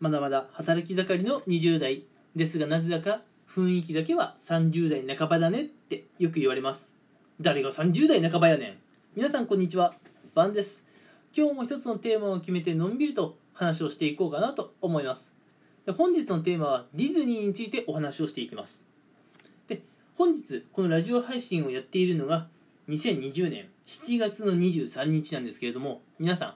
まだまだ働き盛りの20代ですがなぜだか雰囲気だけは30代半ばだねってよく言われます。誰が30代半ばやねん。皆さんこんにちは。バンです。今日も一つのテーマを決めてのんびりと話をしていこうかなと思います。本日のテーマはディズニーについてお話をしていきます。で本日このラジオ配信をやっているのが2020年7月の23日なんですけれども皆さん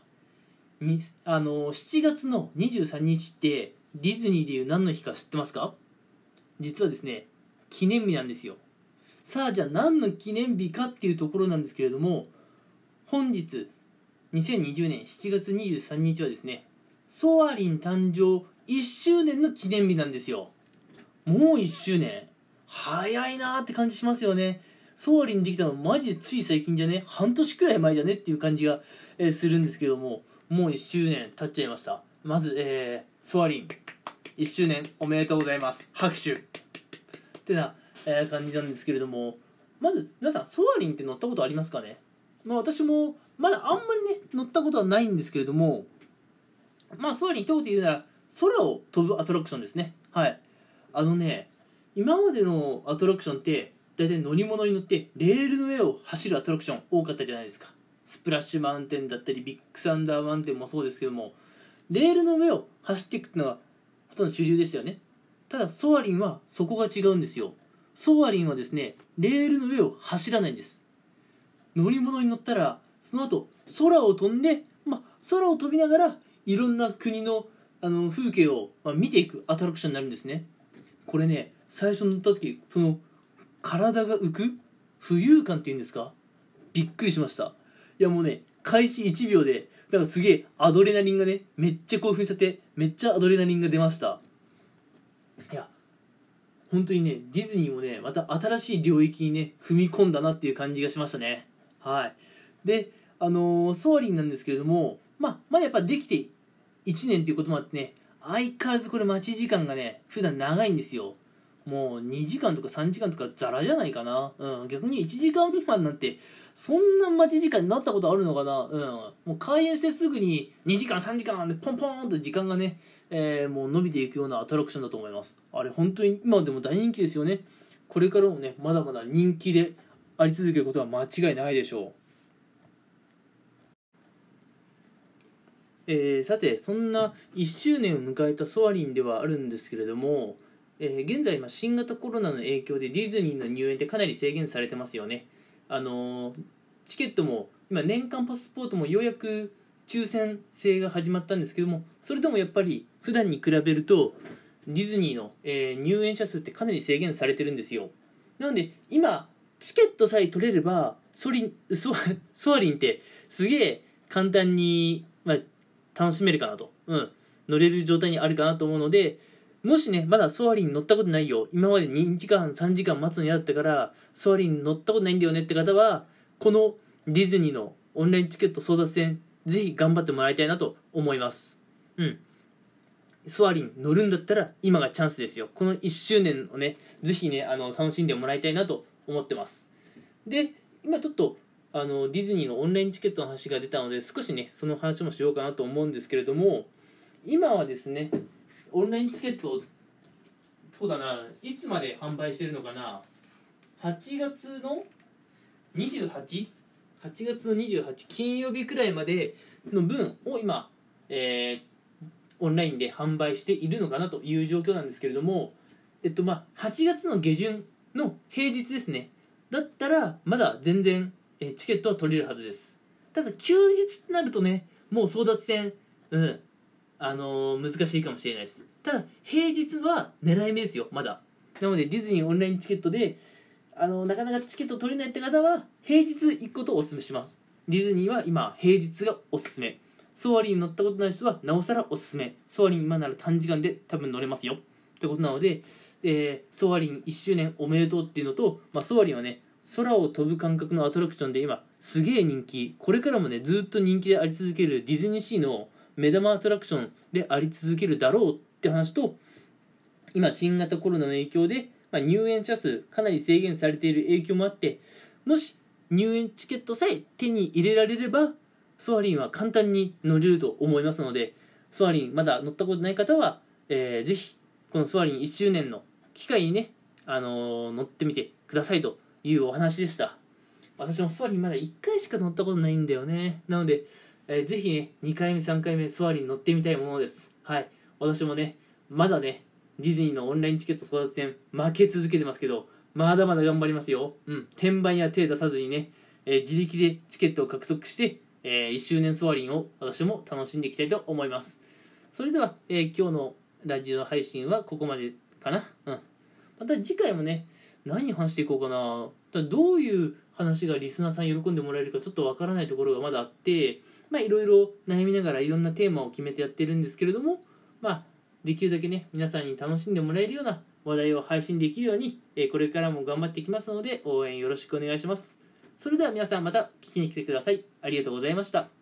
にあの7月の23日ってディズニーでいう何の日か知ってますか？実はですね記念日なんですよ。さあじゃあ何の記念日かっていうところなんですけれども本日2020年7月23日はですねソアリン誕生1周年の記念日なんですよ。もう1周年。早いなーって感じしますよね。ソアリンできたのマジでつい最近じゃね？半年くらい前じゃね？っていう感じが、え、するんですけども。もう1周年経っちゃいました。まず、えー、ソアリン。1周年おめでとうございます。拍手。ってな、えー、感じなんですけれども。まず皆さんソアリンって乗ったことありますかね？まあ私もまだあんまりね乗ったことはないんですけれども。まあソアリン一言言うなら空を飛ぶアトラクションですね。はい。あのね今までのアトラクションって大体乗り物に乗ってレールの上を走るアトラクション多かったじゃないですか。スプラッシュマウンテンだったりビッグサンダーマウンテンもそうですけどもレールの上を走っていくっていうのがほとんど主流でしたよね。ただソアリンはそこが違うんですよ。ソアリンはですねレールの上を走らないんです。乗り物に乗ったらその後空を飛んで、まあ、空を飛びながらいろんな国のあの風景を、ま、見ていくアトラクションになるんですね。これね最初乗った時その体が浮く浮遊感っていうんですか？びっくりしました。いやもうね開始1秒でだかすげえアドレナリンがねめっちゃ興奮しちゃってめっちゃアドレナリンが出ました。いや本当にねディズニーもねまた新しい領域にね踏み込んだなっていう感じがしましたね。はい。であのー、ソーリンなんですけれどもまあまだやっぱできて1年っていうこともあってね相変わらずこれ待ち時間がね普段長いんですよ。もう2時間とか3時間とかザラじゃないかな、うん、逆に1時間未満なんてそんな待ち時間になったことあるのかな。うん。もう開園してすぐに2時間3時間でポンポンと時間がね、えー、もう伸びていくようなアトラクションだと思います。あれ本当に今でも大人気ですよね。これからもねまだまだ人気であり続けることは間違いないでしょう。えー、さてそんな1周年を迎えたソアリンではあるんですけれども、えー、現在新型コロナの影響でディズニーの入園ってかなり制限されてますよね。あのー、チケットも今年間パスポートもようやく抽選制が始まったんですけどもそれでもやっぱり普段に比べるとディズニーの、え入園者数ってかなり制限されてるんですよ。なので今チケットさえ取れればソリソソアリンってすげえ簡単に、まあ、楽しめるかなと、うん、乗れる状態にあるかなと思うのでもしねまだソアリン乗ったことないよ。今まで2時間3時間待つの嫌だったからソアリン乗ったことないんだよねって方はこのディズニーのオンラインチケット争奪戦ぜひ頑張ってもらいたいなと思います。うん。ソアリン乗るんだったら今がチャンスですよ。この1周年をねぜひねあの楽しんでもらいたいなと思ってます。で今ちょっとあのディズニーのオンラインチケットの話が出たので少しねその話もしようかなと思うんですけれども今はですねオンラインチケットそうだな。いつまで販売してるのかな。8月の 28?8 月の28金曜日くらいまでの分を今、えー、オンラインで販売しているのかなという状況なんですけれどもえっとまあ8月の下旬の平日ですね。だったらまだ全然えチケットは取れるはずです。ただ休日ってなるとねもう争奪戦。うん。あのー、難しいかもしれないです。ただ平日は狙い目ですよまだ。なのでディズニーオンラインチケットであのなかなかチケット取れないって方は平日行くことをお勧めします。ディズニーは今平日がおすすめ。ソアリンに乗ったことない人はなおさらおすすめ。ソアリン今なら短時間で多分乗れますよ。ってことなので、えー、ソアリン1周年おめでとうっていうのと、まあ、ソアリンはね空を飛ぶ感覚のアトラクションで今すげえ人気。これからもねずっと人気であり続けるディズニーシーの目玉アトラクションであり続けるだろうって話と今新型コロナの影響で、まあ、入園者数かなり制限されている影響もあってもし入園チケットさえ手に入れられればソアリンは簡単に乗れると思いますのでソアリンまだ乗ったことない方は、えー、ぜひこのソアリン1周年の機会にね、あのー、乗ってみてくださいというお話でした。私もソアリンまだ1回しか乗ったことないんだよね。なので、えー、ぜひね2回目3回目ソアリン乗ってみたいものです。はい。私もねまだねディズニーのオンラインチケット争奪戦負け続けてますけどまだまだ頑張りますよ。うん。転売や手出さずにね、えー、自力でチケットを獲得してえー、1周年ソアリンを私も楽しんでいきたいと思います。それでは、えー、今日のラジオ配信はここまでかな。うん。また次回もね何話していこうかな。どういう話がリスナーさん喜んでもらえるかちょっとわからないところがまだあってまあいろいろ悩みながらいろんなテーマを決めてやってるんですけれどもまあできるだけね皆さんに楽しんでもらえるような話題を配信できるように、えー、これからも頑張っていきますので応援よろしくお願いします。それでは皆さんまた聞きに来てください。ありがとうございました。